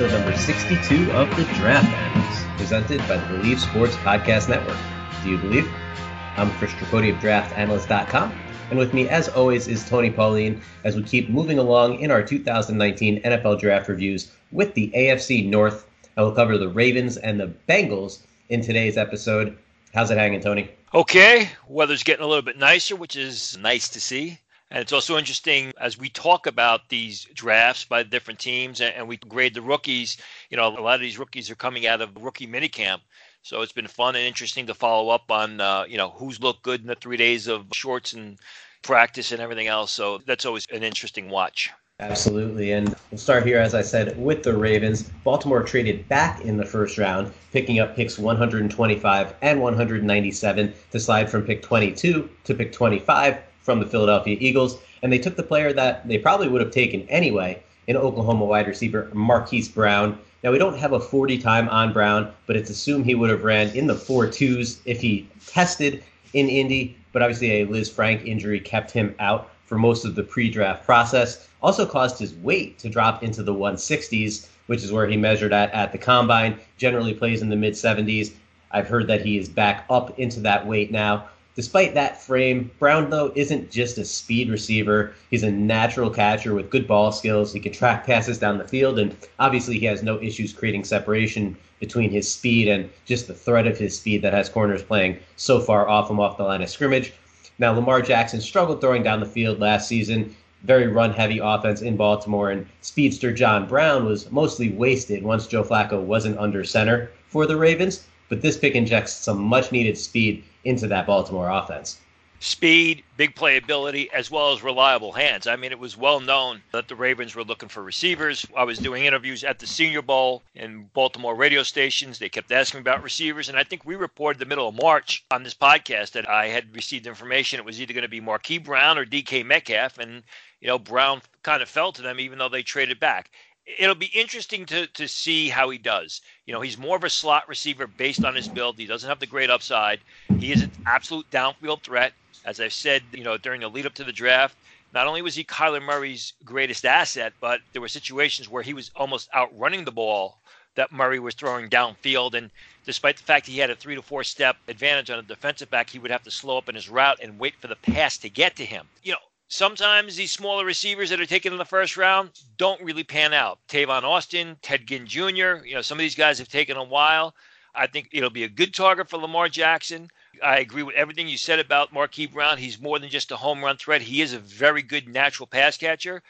episode number 62 of the Draft Analyst, presented by the Bleav Sports Podcast Network. Do you believe? I'm Chris Tripodi of DraftAnalyst.com, and with me, as always, is Tony Pauline as we keep moving along in our 2019 NFL Draft reviews with the AFC North. I will cover the Ravens and the Bengals in today's episode. How's it hanging, Tony? Okay, weather's getting a little bit nicer, which is nice to see. And it's also interesting as we talk about these drafts by different teams and we grade the rookies. You know, a lot of these rookies are coming out of rookie minicamp. So it's been fun and interesting to follow up on, uh, you know, who's looked good in the three days of shorts and practice and everything else. So that's always an interesting watch. Absolutely. And we'll start here, as I said, with the Ravens. Baltimore traded back in the first round, picking up picks 125 and 197 to slide from pick 22 to pick 25 from the Philadelphia Eagles, and they took the player that they probably would have taken anyway in Oklahoma wide receiver Marquise Brown. Now we don't have a 40 time on Brown, but it's assumed he would have ran in the four twos if he tested in Indy. But obviously a Lisfranc injury kept him out for most of the pre-draft process. Also caused his weight to drop into the 160s, which is where he measured at at the combine. Generally plays in the mid 70s. I've heard that he is back up into that weight now. Despite that frame, Brown, though, isn't just a speed receiver. He's a natural catcher with good ball skills. He can track passes down the field, and obviously, he has no issues creating separation between his speed and just the threat of his speed that has corners playing so far off him off the line of scrimmage. Now, Lamar Jackson struggled throwing down the field last season. Very run heavy offense in Baltimore, and speedster John Brown was mostly wasted once Joe Flacco wasn't under center for the Ravens. But this pick injects some much needed speed into that Baltimore offense. Speed, big playability, as well as reliable hands. I mean, it was well known that the Ravens were looking for receivers. I was doing interviews at the Senior Bowl in Baltimore radio stations. They kept asking about receivers. And I think we reported the middle of March on this podcast that I had received information it was either going to be Marquise Brown or DK Metcalf. And, you know, Brown kind of fell to them even though they traded back it'll be interesting to to see how he does. You know, he's more of a slot receiver based on his build. He doesn't have the great upside. He is an absolute downfield threat. As I've said, you know, during the lead up to the draft, not only was he Kyler Murray's greatest asset, but there were situations where he was almost outrunning the ball that Murray was throwing downfield. And despite the fact he had a three to four step advantage on a defensive back, he would have to slow up in his route and wait for the pass to get to him. You know, sometimes these smaller receivers that are taken in the first round don't really pan out. Tavon Austin, Ted Ginn Jr., you know, some of these guys have taken a while. I think it'll be a good target for Lamar Jackson. I agree with everything you said about Marquise Brown. He's more than just a home run threat. He is a very good natural pass catcher.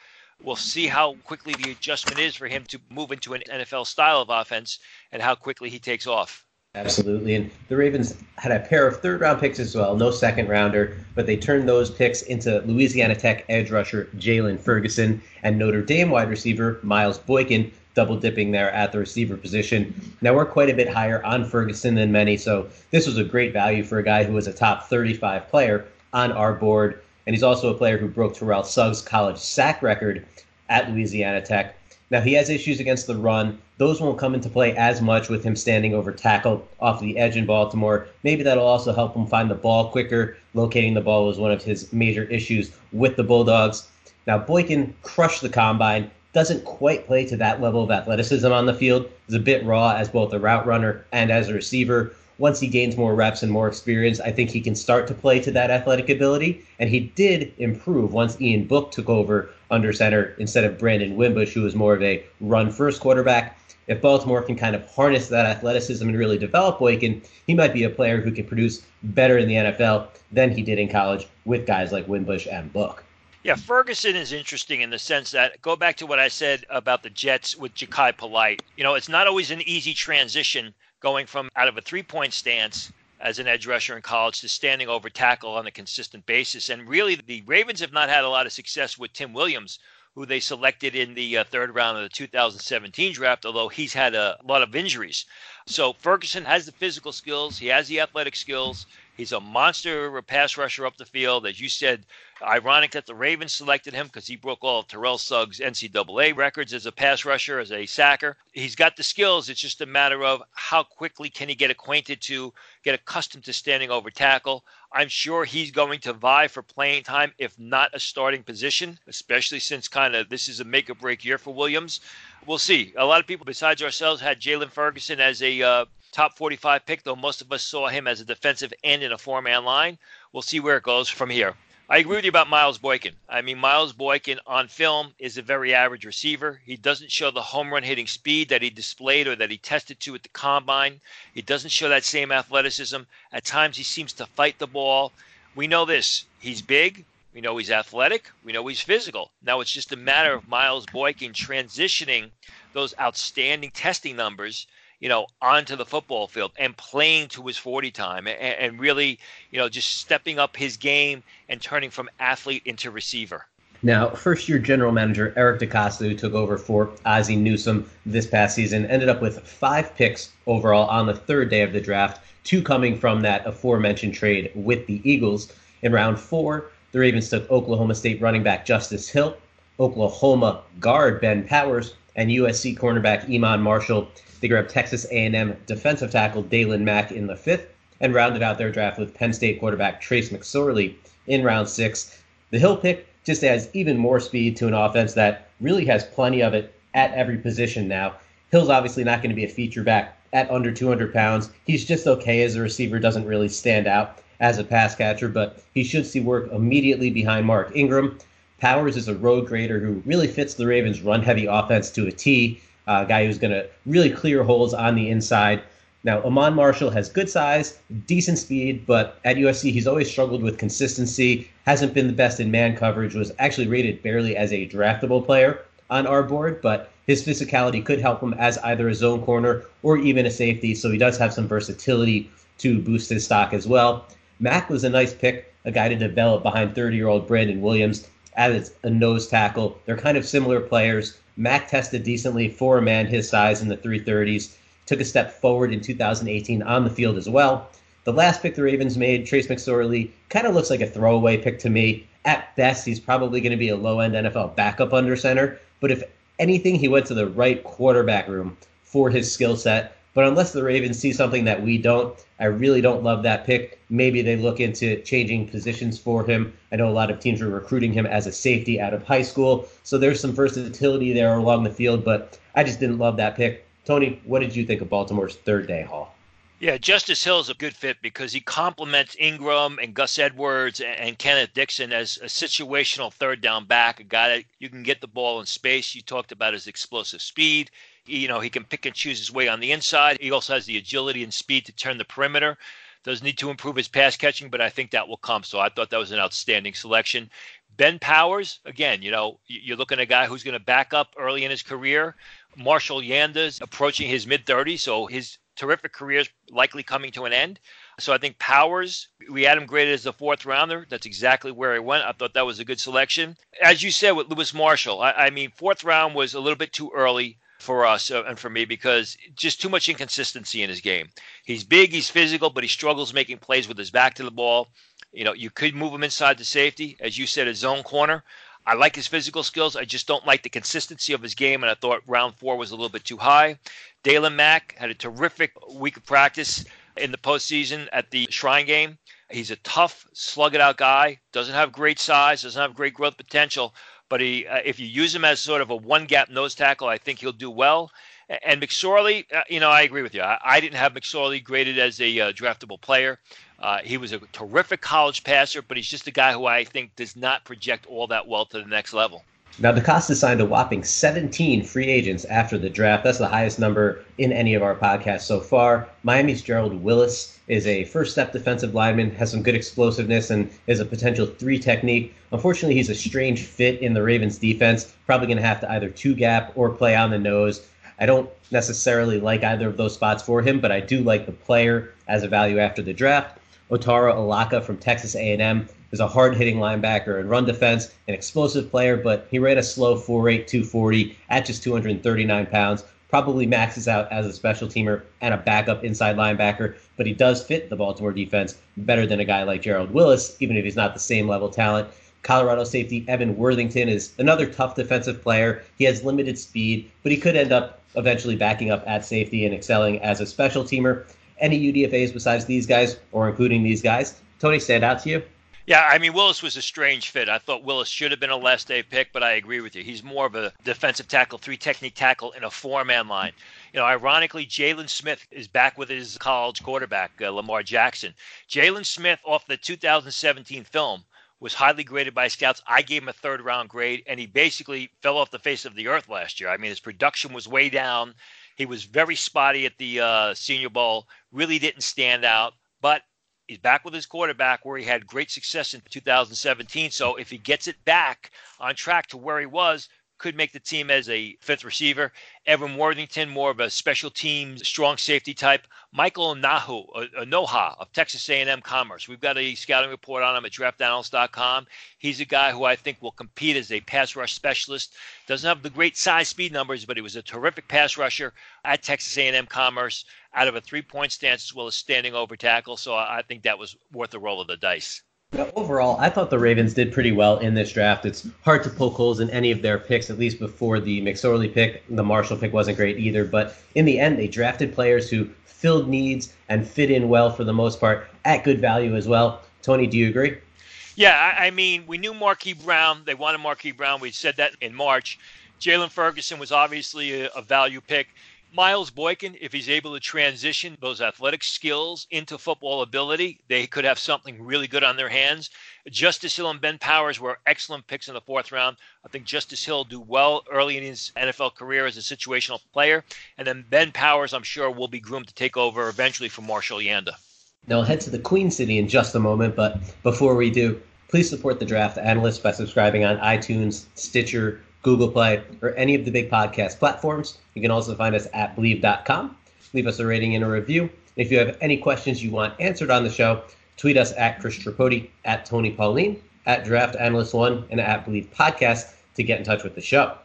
We'll see how quickly the adjustment is for him to move into an NFL style of offense and how quickly he takes off. Absolutely. And the Ravens had a pair of third round picks as well, no second rounder, but they turned those picks into Louisiana Tech edge rusher Jaylon Ferguson and Notre Dame wide receiver Miles Boykin, double dipping there at the receiver position. Now we're quite a bit higher on Ferguson than many, so this was a great value for a guy who was a top 35 player on our board. And he's also a player who broke Terrell Suggs' college sack record at Louisiana Tech. Now, he has issues against the run. Those won't come into play as much with him standing over tackle off the edge in Baltimore. Maybe that'll also help him find the ball quicker. Locating the ball was one of his major issues with the Bulldogs. Now, Boykin crushed the combine, doesn't quite play to that level of athleticism on the field. He's a bit raw as both a route runner and as a receiver once he gains more reps and more experience, I think he can start to play to that athletic ability. And he did improve once Ian Book took over under center instead of Brandon Wimbush, who was more of a run first quarterback. If Baltimore can kind of harness that athleticism and really develop Boykin, he might be a player who can produce better in the NFL than he did in college with guys like Wimbush and Book. Yeah, Ferguson is interesting in the sense that go back to what I said about the Jets with Jachai Polite. You know, it's not always an easy transition going from out of a three point stance as an edge rusher in college to standing over tackle on a consistent basis. And really, the Ravens have not had a lot of success with Tim Williams, who they selected in the uh, third round of the 2017 draft, although he's had a lot of injuries. So Ferguson has the physical skills, he has the athletic skills. He's a monster pass rusher up the field. As you said, Ironic that the Ravens selected him because he broke all of Terrell Suggs' NCAA records as a pass rusher, as a sacker. He's got the skills. It's just a matter of how quickly can he get acquainted to, get accustomed to standing over tackle. I'm sure he's going to vie for playing time, if not a starting position, especially since kind of this is a make or break year for Williams. We'll see. A lot of people besides ourselves had Jaylon Ferguson as a uh, top 45 pick, though most of us saw him as a defensive end in a four man line. We'll see where it goes from here. I agree with you about Miles Boykin. I mean, Miles Boykin on film is a very average receiver. He doesn't show the home run hitting speed that he displayed or that he tested to at the combine. He doesn't show that same athleticism. At times, he seems to fight the ball. We know this. He's big. We know he's athletic. We know he's physical. Now it's just a matter of Miles Boykin transitioning those outstanding testing numbers you know, onto the football field and playing to his 40 time and, and really, you know, just stepping up his game and turning from athlete into receiver. Now, first year general manager Eric DeCosta, who took over for Ozzie Newsome this past season, ended up with five picks overall on the third day of the draft, two coming from that aforementioned trade with the Eagles. In round four, the Ravens took Oklahoma State running back Justice Hill, Oklahoma guard Ben Powers, and USC cornerback Iman Marshall. They grabbed Texas A&M defensive tackle Daylon Mack in the fifth, and rounded out their draft with Penn State quarterback Trace McSorley in round six. The Hill pick just adds even more speed to an offense that really has plenty of it at every position now. Hill's obviously not going to be a feature back at under 200 pounds. He's just okay as a receiver, doesn't really stand out as a pass catcher, but he should see work immediately behind Mark Ingram. Powers is a road grader who really fits the Ravens' run heavy offense to a T. A uh, guy who's going to really clear holes on the inside. Now, Iman Marshall has good size, decent speed, but at USC, he's always struggled with consistency, hasn't been the best in man coverage, was actually rated barely as a draftable player on our board, but his physicality could help him as either a zone corner or even a safety, so he does have some versatility to boost his stock as well. Mack was a nice pick, a guy to develop behind 30 year old Brandon Williams as a nose tackle. They're kind of similar players. Mack tested decently for a man his size in the 330s, took a step forward in 2018 on the field as well. The last pick the Ravens made, Trace McSorley, kind of looks like a throwaway pick to me. At best, he's probably going to be a low end NFL backup under center. But if anything, he went to the right quarterback room for his skill set. But unless the Ravens see something that we don't, I really don't love that pick. Maybe they look into changing positions for him. I know a lot of teams are recruiting him as a safety out of high school, so there's some versatility there along the field, but I just didn't love that pick. Tony, what did you think of Baltimore's third day haul? Yeah, Justice Hill is a good fit because he complements Ingram and Gus Edwards and Kenneth Dixon as a situational third down back, a guy that you can get the ball in space. You talked about his explosive speed. You know, he can pick and choose his way on the inside. He also has the agility and speed to turn the perimeter. Does need to improve his pass catching, but I think that will come. So I thought that was an outstanding selection. Ben Powers, again, you know, you're looking at a guy who's going to back up early in his career. Marshall Yanda's approaching his mid 30s, so his terrific career is likely coming to an end. So I think Powers, we had him graded as a fourth rounder. That's exactly where he went. I thought that was a good selection. As you said with Lewis Marshall, I, I mean, fourth round was a little bit too early for us uh, and for me because just too much inconsistency in his game. He's big, he's physical, but he struggles making plays with his back to the ball. You know, you could move him inside the safety, as you said, a zone corner. I like his physical skills. I just don't like the consistency of his game, and I thought round four was a little bit too high. Daylon Mack had a terrific week of practice in the postseason at the Shrine game. He's a tough, slug it out guy. Doesn't have great size. Doesn't have great growth potential. But he, uh, if you use him as sort of a one gap nose tackle, I think he'll do well. And McSorley, uh, you know, I agree with you. I, I didn't have McSorley graded as a uh, draftable player. Uh, he was a terrific college passer, but he's just a guy who I think does not project all that well to the next level. Now, DeCosta signed a whopping 17 free agents after the draft. That's the highest number in any of our podcasts so far. Miami's Gerald Willis is a first step defensive lineman, has some good explosiveness, and is a potential three technique. Unfortunately, he's a strange fit in the Ravens defense. Probably going to have to either two gap or play on the nose. I don't necessarily like either of those spots for him, but I do like the player as a value after the draft. Otaro Alaka from Texas A&M is a hard-hitting linebacker and run defense, an explosive player, but he ran a slow 4.8 240 at just 239 pounds probably maxes out as a special teamer and a backup inside linebacker, but he does fit the Baltimore defense better than a guy like Gerald Willis, even if he's not the same level talent. Colorado safety Evan Worthington is another tough defensive player. He has limited speed, but he could end up eventually backing up at safety and excelling as a special teamer. Any UDFAs besides these guys, or including these guys, Tony, stand out to you? Yeah, I mean, Willis was a strange fit. I thought Willis should have been a last day pick, but I agree with you. He's more of a defensive tackle, three technique tackle in a four man line. You know, ironically, Jaylen Smith is back with his college quarterback, uh, Lamar Jackson. Jaylen Smith, off the 2017 film, was highly graded by scouts. I gave him a third round grade, and he basically fell off the face of the earth last year. I mean, his production was way down. He was very spotty at the uh, Senior Bowl, really didn't stand out, but he's back with his quarterback where he had great success in 2017. So if he gets it back on track to where he was, could make the team as a fifth receiver. Evan Worthington, more of a special teams, strong safety type. Michael Nahu, a, a Noha of Texas A&M Commerce. We've got a scouting report on him at draftanalyst.com. He's a guy who I think will compete as a pass rush specialist. Doesn't have the great size speed numbers, but he was a terrific pass rusher at Texas A&M Commerce out of a three-point stance as well as standing over tackle. So I think that was worth the roll of the dice. Overall, I thought the Ravens did pretty well in this draft. It's hard to poke holes in any of their picks, at least before the McSorley pick. The Marshall pick wasn't great either, but in the end, they drafted players who filled needs and fit in well for the most part at good value as well. Tony, do you agree? Yeah, I, mean, we knew Marquise Brown. They wanted Marquise Brown. We said that in March. Jaylon Ferguson was obviously a, a value pick. Miles Boykin, if he's able to transition those athletic skills into football ability, they could have something really good on their hands. Justice Hill and Ben Powers were excellent picks in the fourth round. I think Justice Hill do well early in his NFL career as a situational player, and then Ben Powers, I'm sure, will be groomed to take over eventually for Marshall Yanda. Now I'll head to the Queen City in just a moment, but before we do, please support the Draft Analyst by subscribing on iTunes, Stitcher, Google Play, or any of the big podcast platforms. You can also find us at bleav.com. Leave us a rating and a review. If you have any questions you want answered on the show, tweet us at Chris Tripodi, at Tony Pauline, at Draft Analyst One, and at Bleav Podcast to get in touch with the show.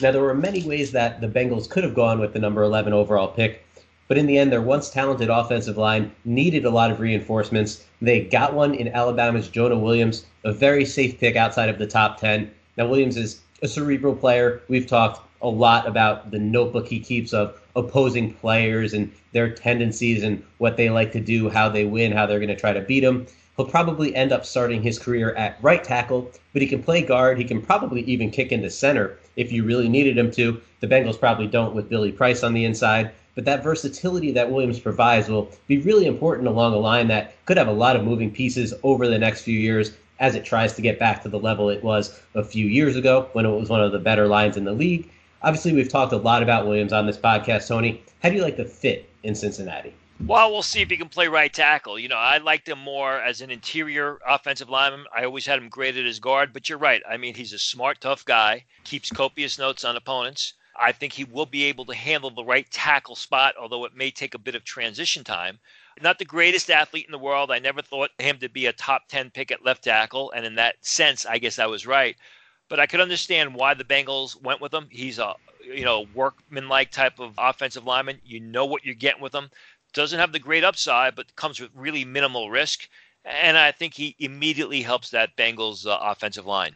Now, there were many ways that the Bengals could have gone with the number 11 overall pick, but in the end, their once talented offensive line needed a lot of reinforcements. They got one in Alabama's Jonah Williams, a very safe pick outside of the top 10. Now, Williams is a cerebral player. We've talked a lot about the notebook he keeps of opposing players and their tendencies and what they like to do, how they win, how they're going to try to beat them. He'll probably end up starting his career at right tackle, but he can play guard. He can probably even kick into center if you really needed him to. The Bengals probably don't with Billy Price on the inside, but that versatility that Williams provides will be really important along a line that could have a lot of moving pieces over the next few years as it tries to get back to the level it was a few years ago when it was one of the better lines in the league. Obviously, we've talked a lot about Williams on this podcast, Tony. How do you like the fit in Cincinnati? Well, we'll see if he can play right tackle. You know, I liked him more as an interior offensive lineman. I always had him graded as guard, but you're right. I mean, he's a smart, tough guy, keeps copious notes on opponents. I think he will be able to handle the right tackle spot, although it may take a bit of transition time not the greatest athlete in the world. I never thought him to be a top 10 pick at left tackle. And in that sense, I guess I was right. But I could understand why the Bengals went with him. He's a you know workman-like type of offensive lineman. You know what you're getting with him. Doesn't have the great upside, but comes with really minimal risk. And I think he immediately helps that Bengals uh, offensive line.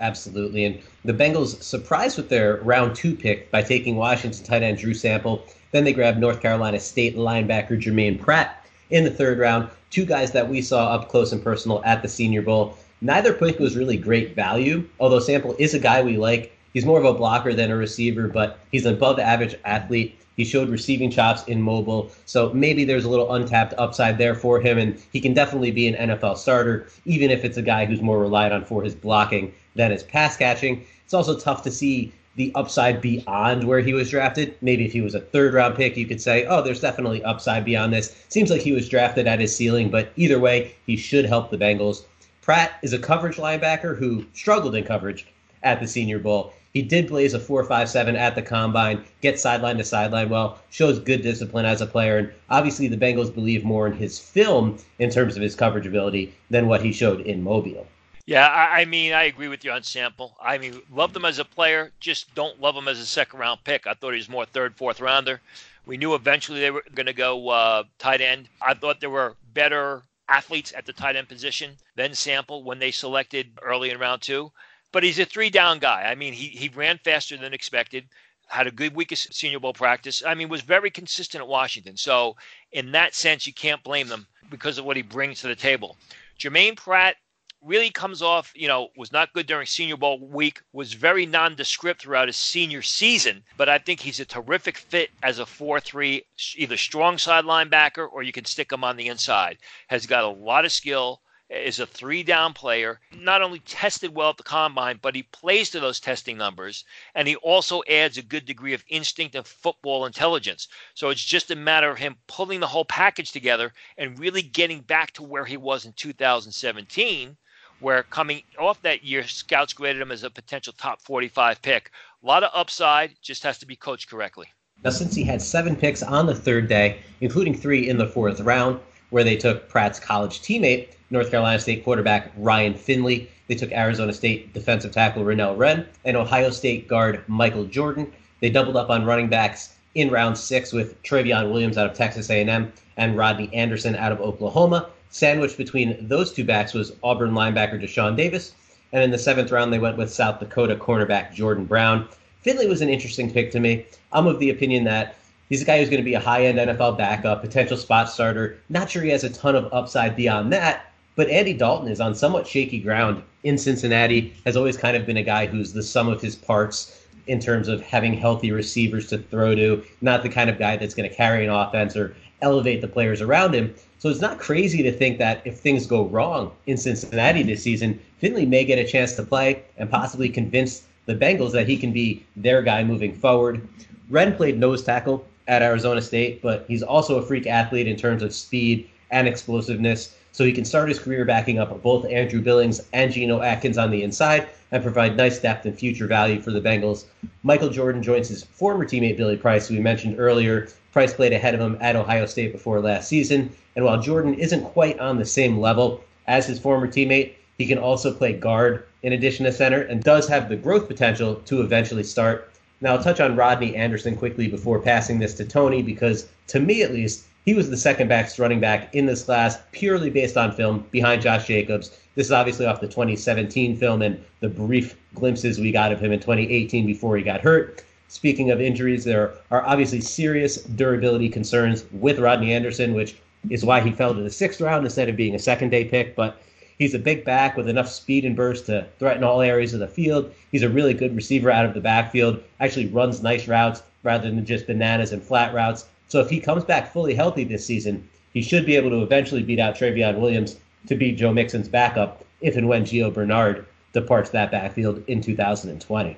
Absolutely. And the Bengals surprised with their round two pick by taking Washington tight end Drew Sample then they grabbed North Carolina State linebacker Jermaine Pratt in the third round. Two guys that we saw up close and personal at the Senior Bowl. Neither pick was really great value, although Sample is a guy we like. He's more of a blocker than a receiver, but he's an above average athlete. He showed receiving chops in mobile, so maybe there's a little untapped upside there for him, and he can definitely be an NFL starter, even if it's a guy who's more relied on for his blocking than his pass catching. It's also tough to see the upside beyond where he was drafted. Maybe if he was a third round pick, you could say, oh, there's definitely upside beyond this. Seems like he was drafted at his ceiling, but either way, he should help the Bengals. Pratt is a coverage linebacker who struggled in coverage at the Senior Bowl. He did blaze a 4.57 at the combine, get sideline to sideline well, shows good discipline as a player, and obviously the Bengals believe more in his film in terms of his coverage ability than what he showed in Mobile. Yeah, I, I, mean, I agree with you on Sample. I mean, love him as a player, just don't love him as a second round pick. I thought he was more third, fourth rounder. We knew eventually they were going to go uh, tight end. I thought there were better athletes at the tight end position than Sample when they selected early in round two. But he's a three down guy. I mean, he, he ran faster than expected. had a good week of Senior Bowl practice. I mean, was very consistent at Washington. So, in that sense, you can't blame them because of what he brings to the table. Jermaine Pratt really comes off, you know, was not good during Senior Bowl week, was very nondescript throughout his senior season, but I think he's a terrific fit as a 4 3, either strong side linebacker or you can stick him on the inside. Has got a lot of skill, is a three down player, not only tested well at the combine, but he plays to those testing numbers. And he also adds a good degree of instinct and football intelligence. So it's just a matter of him pulling the whole package together and really getting back to where he was in 2017 where coming off that year, scouts graded him as a potential top 45 pick. A lot of upside, just has to be coached correctly. Now, Cincy had seven picks on the third day, including three in the fourth round, where they took Pratt's college teammate, North Carolina State quarterback Ryan Finley, they took Arizona State defensive tackle Renell Wren, and Ohio State guard Michael Jordan. They doubled up on running backs in round six with Trayveon Williams out of Texas A&M and Rodney Anderson out of Oklahoma. Sandwiched between those two backs was Auburn linebacker Deshaun Davis. And in the seventh round, they went with South Dakota cornerback Jordan Brown. Finley was an interesting pick to me. I'm of the opinion that he's a guy who's going to be a high end NFL backup, potential spot starter. Not sure he has a ton of upside beyond that. But Andy Dalton is on somewhat shaky ground in Cincinnati, has always kind of been a guy who's the sum of his parts in terms of having healthy receivers to throw to, not the kind of guy that's going to carry an offense or elevate the players around him. So it's not crazy to think that if things go wrong in Cincinnati this season, Finley may get a chance to play and possibly convince the Bengals that he can be their guy moving forward. Wren played nose tackle at Arizona State, but he's also a freak athlete in terms of speed and explosiveness. So he can start his career backing up both Andrew Billings and Geno Atkins on the inside and provide nice depth and future value for the Bengals. Michael Jordan joins his former teammate Billy Price, who we mentioned earlier. Price played ahead of him at Ohio State before last season. And while Jordan isn't quite on the same level as his former teammate, he can also play guard in addition to center and does have the growth potential to eventually start. Now, I'll touch on Rodney Anderson quickly before passing this to Tony because, to me at least, he was the second best running back in this class purely based on film behind Josh Jacobs. This is obviously off the 2017 film and the brief glimpses we got of him in 2018 before he got hurt. Speaking of injuries, there are obviously serious durability concerns with Rodney Anderson, which is why he fell to the sixth round instead of being a second day pick. But he's a big back with enough speed and burst to threaten all areas of the field. He's a really good receiver out of the backfield, actually runs nice routes rather than just bananas and flat routes. So if he comes back fully healthy this season, he should be able to eventually beat out Trayveon Williams to beat Joe Mixon's backup if and when Gio Bernard departs that backfield in 2020.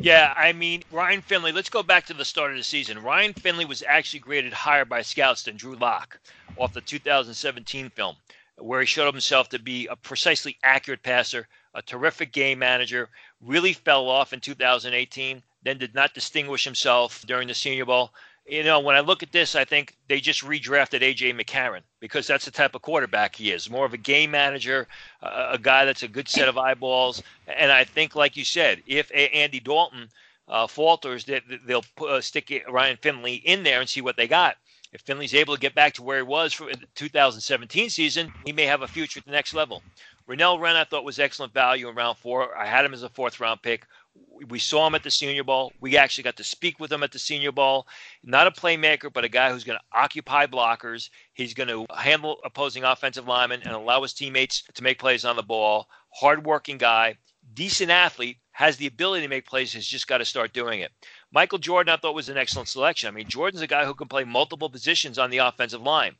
Yeah, I mean, Ryan Finley, let's go back to the start of the season. Ryan Finley was actually graded higher by scouts than Drew Lock off the 2017 film, where he showed himself to be a precisely accurate passer, a terrific game manager, really fell off in 2018, then did not distinguish himself during the Senior Bowl you know, when I look at this, I think they just redrafted AJ McCarron because that's the type of quarterback he is. More of a game manager, uh, a guy that's a good set of eyeballs. And I think, like you said, if Andy Dalton uh, falters, that they'll uh, stick Ryan Finley in there and see what they got. If Finley's able to get back to where he was for the 2017 season, he may have a future at the next level. Renell Wren, I thought was excellent value in round four. I had him as a fourth round pick we saw him at the Senior Bowl. We actually got to speak with him at the Senior Bowl. Not a playmaker, but a guy who's going to occupy blockers. He's going to handle opposing offensive linemen and allow his teammates to make plays on the ball. Hardworking guy, decent athlete, has the ability to make plays. Has just got to start doing it. Michael Jordan, I thought was an excellent selection. I mean, Jordan's a guy who can play multiple positions on the offensive line.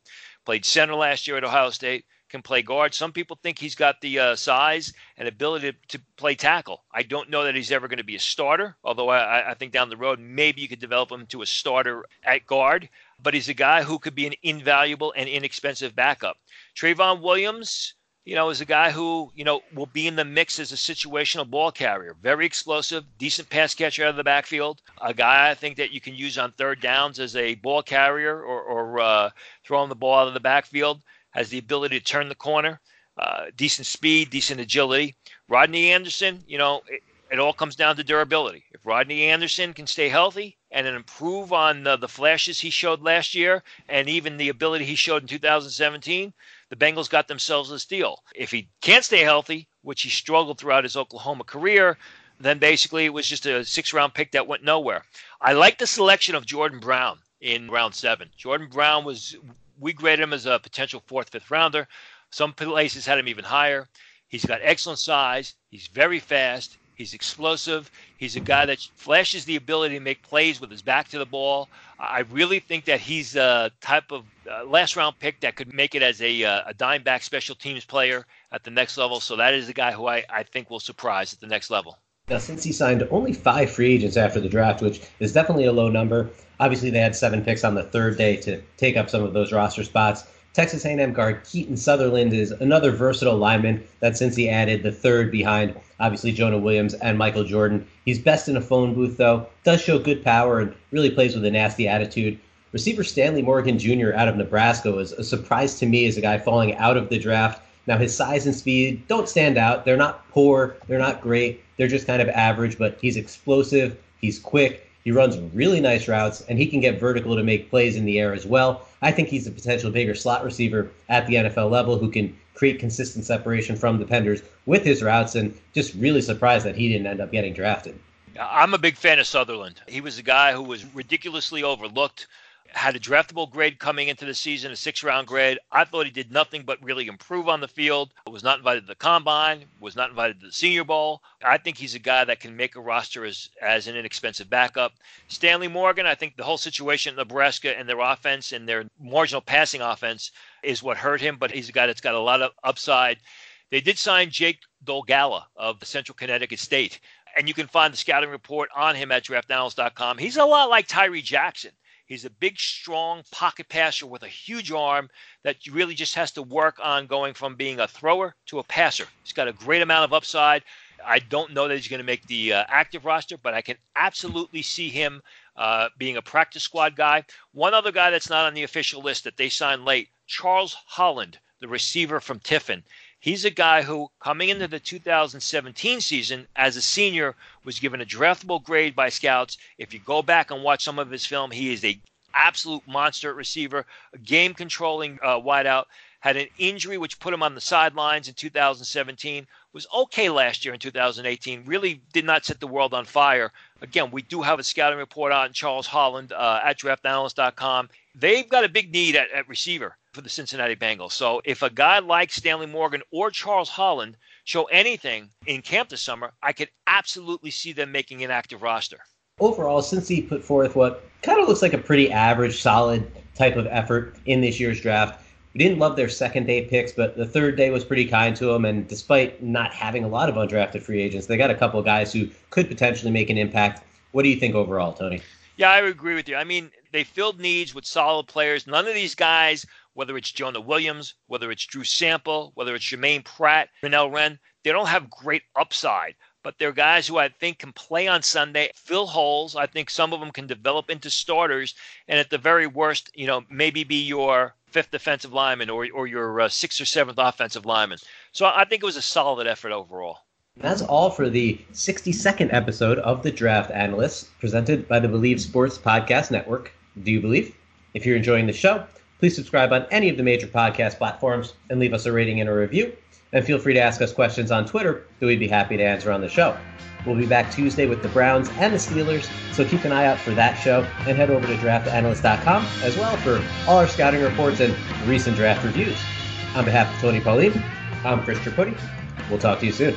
Played center last year at Ohio State can play guard. Some people think he's got the uh, size and ability to, to, play tackle. I don't know that he's ever going to be a starter, although I, I think down the road maybe you could develop him to a starter at guard. But he's a guy who could be an invaluable and inexpensive backup. Trayveon Williams, you know, is a guy who, you know, will be in the mix as a situational ball carrier. Very explosive, decent pass catcher out of the backfield. A guy I think that you can use on third downs as a ball carrier or, or uh, throwing the ball out of the backfield has the ability to turn the corner, uh, decent speed, decent agility. Rodney Anderson, you know, it, it, all comes down to durability. If Rodney Anderson can stay healthy and improve on the, the flashes he showed last year and even the ability he showed in 2017, the Bengals got themselves a steal. If he can't stay healthy, which he struggled throughout his Oklahoma career, then basically it was just a six round pick that went nowhere. I like the selection of Jordan Brown in round seven. Jordan Brown was, we graded him as a potential fourth, fifth rounder. Some places had him even higher. He's got excellent size. He's very fast. He's explosive. He's a guy that flashes the ability to make plays with his back to the ball. I really think that he's a type of uh, last round pick that could make it as a, uh, a dime back special teams player at the next level. So that is a guy who I, I think will surprise at the next level. Now, Cincy signed only five free agents after the draft, which is definitely a low number, obviously they had seven picks on the third day to take up some of those roster spots. Texas A&M guard Keaton Sutherland is another versatile lineman that since he added the third behind obviously Jonah Williams and Michael Jordan. He's best in a phone booth though, does show good power and really plays with a nasty attitude. Receiver Stanley Morgan Jr. out of Nebraska was a surprise to me as a guy falling out of the draft. Now his size and speed don't stand out. They're not poor, they're not great. They're just kind of average, but he's explosive, he's quick, he runs really nice routes, and he can get vertical to make plays in the air as well. I think he's a potential bigger slot receiver at the NFL level who can create consistent separation from the defenders with his routes, and just really surprised that he didn't end up getting drafted. I'm a big fan of Sutherland. He was a guy who was ridiculously overlooked had a draftable grade coming into the season, a six round grade. I thought he did nothing but really improve on the field. Was not invited to the combine, was not invited to the Senior Bowl. I think he's a guy that can make a roster as, as an inexpensive backup. Stanley Morgan, I think the whole situation in Nebraska and their offense and their marginal passing offense is what hurt him, but he's a guy that's got a lot of upside. They did sign Jake Dolegala of the Central Connecticut State and you can find the scouting report on him at draftanalyst.com. He's a lot like Tyree Jackson. He's a big, strong pocket passer with a huge arm that really just has to work on going from being a thrower to a passer. He's got a great amount of upside. I don't know that he's going to make the uh, active roster, but I can absolutely see him uh, being a practice squad guy. One other guy that's not on the official list that they signed late, Charles Holland, the receiver from Tiffin. He's a guy who, coming into the 2017 season as a senior, was given a draftable grade by scouts. If you go back and watch some of his film, he is a absolute monster receiver, a game controlling uh, wideout. Had an injury which put him on the sidelines in 2017. Was okay last year in 2018. Really did not set the world on fire. Again, we do have a scouting report on Charles Holland uh, at draftanalyst.com. They've got a big need at, at receiver for the Cincinnati Bengals. So if a guy like Stanley Morgan or Charles Holland show anything in camp this summer, I could absolutely see them making an active roster. Overall, Cincy put forth what kind of looks like a pretty average, solid type of effort in this year's draft, we didn't love their second day picks, but the third day was pretty kind to them. And despite not having a lot of undrafted free agents, they got a couple of guys who could potentially make an impact. What do you think overall, Tony? Yeah, I agree with you. I mean, they filled needs with solid players. None of these guys whether it's Jonah Williams, whether it's Drew Sample, whether it's Jermaine Pratt, Renell Wren, they don't have great upside. But they're guys who I think can play on Sunday, fill holes. I think some of them can develop into starters, and at the very worst, you know, maybe be your fifth defensive lineman or, or your uh, sixth or seventh offensive lineman. So I think it was a solid effort overall. That's all for the 62nd episode of The Draft Analysts, presented by the Bleav Sports Podcast Network. Do you believe? If you're enjoying the show, Please subscribe on any of the major podcast platforms and leave us a rating and a review. And feel free to ask us questions on Twitter that we'd be happy to answer on the show. We'll be back Tuesday with the Browns and the Steelers, so keep an eye out for that show and head over to draftanalyst.com as well for all our scouting reports and recent draft reviews. On behalf of Tony Pauline, I'm Chris Tripodi. We'll talk to you soon.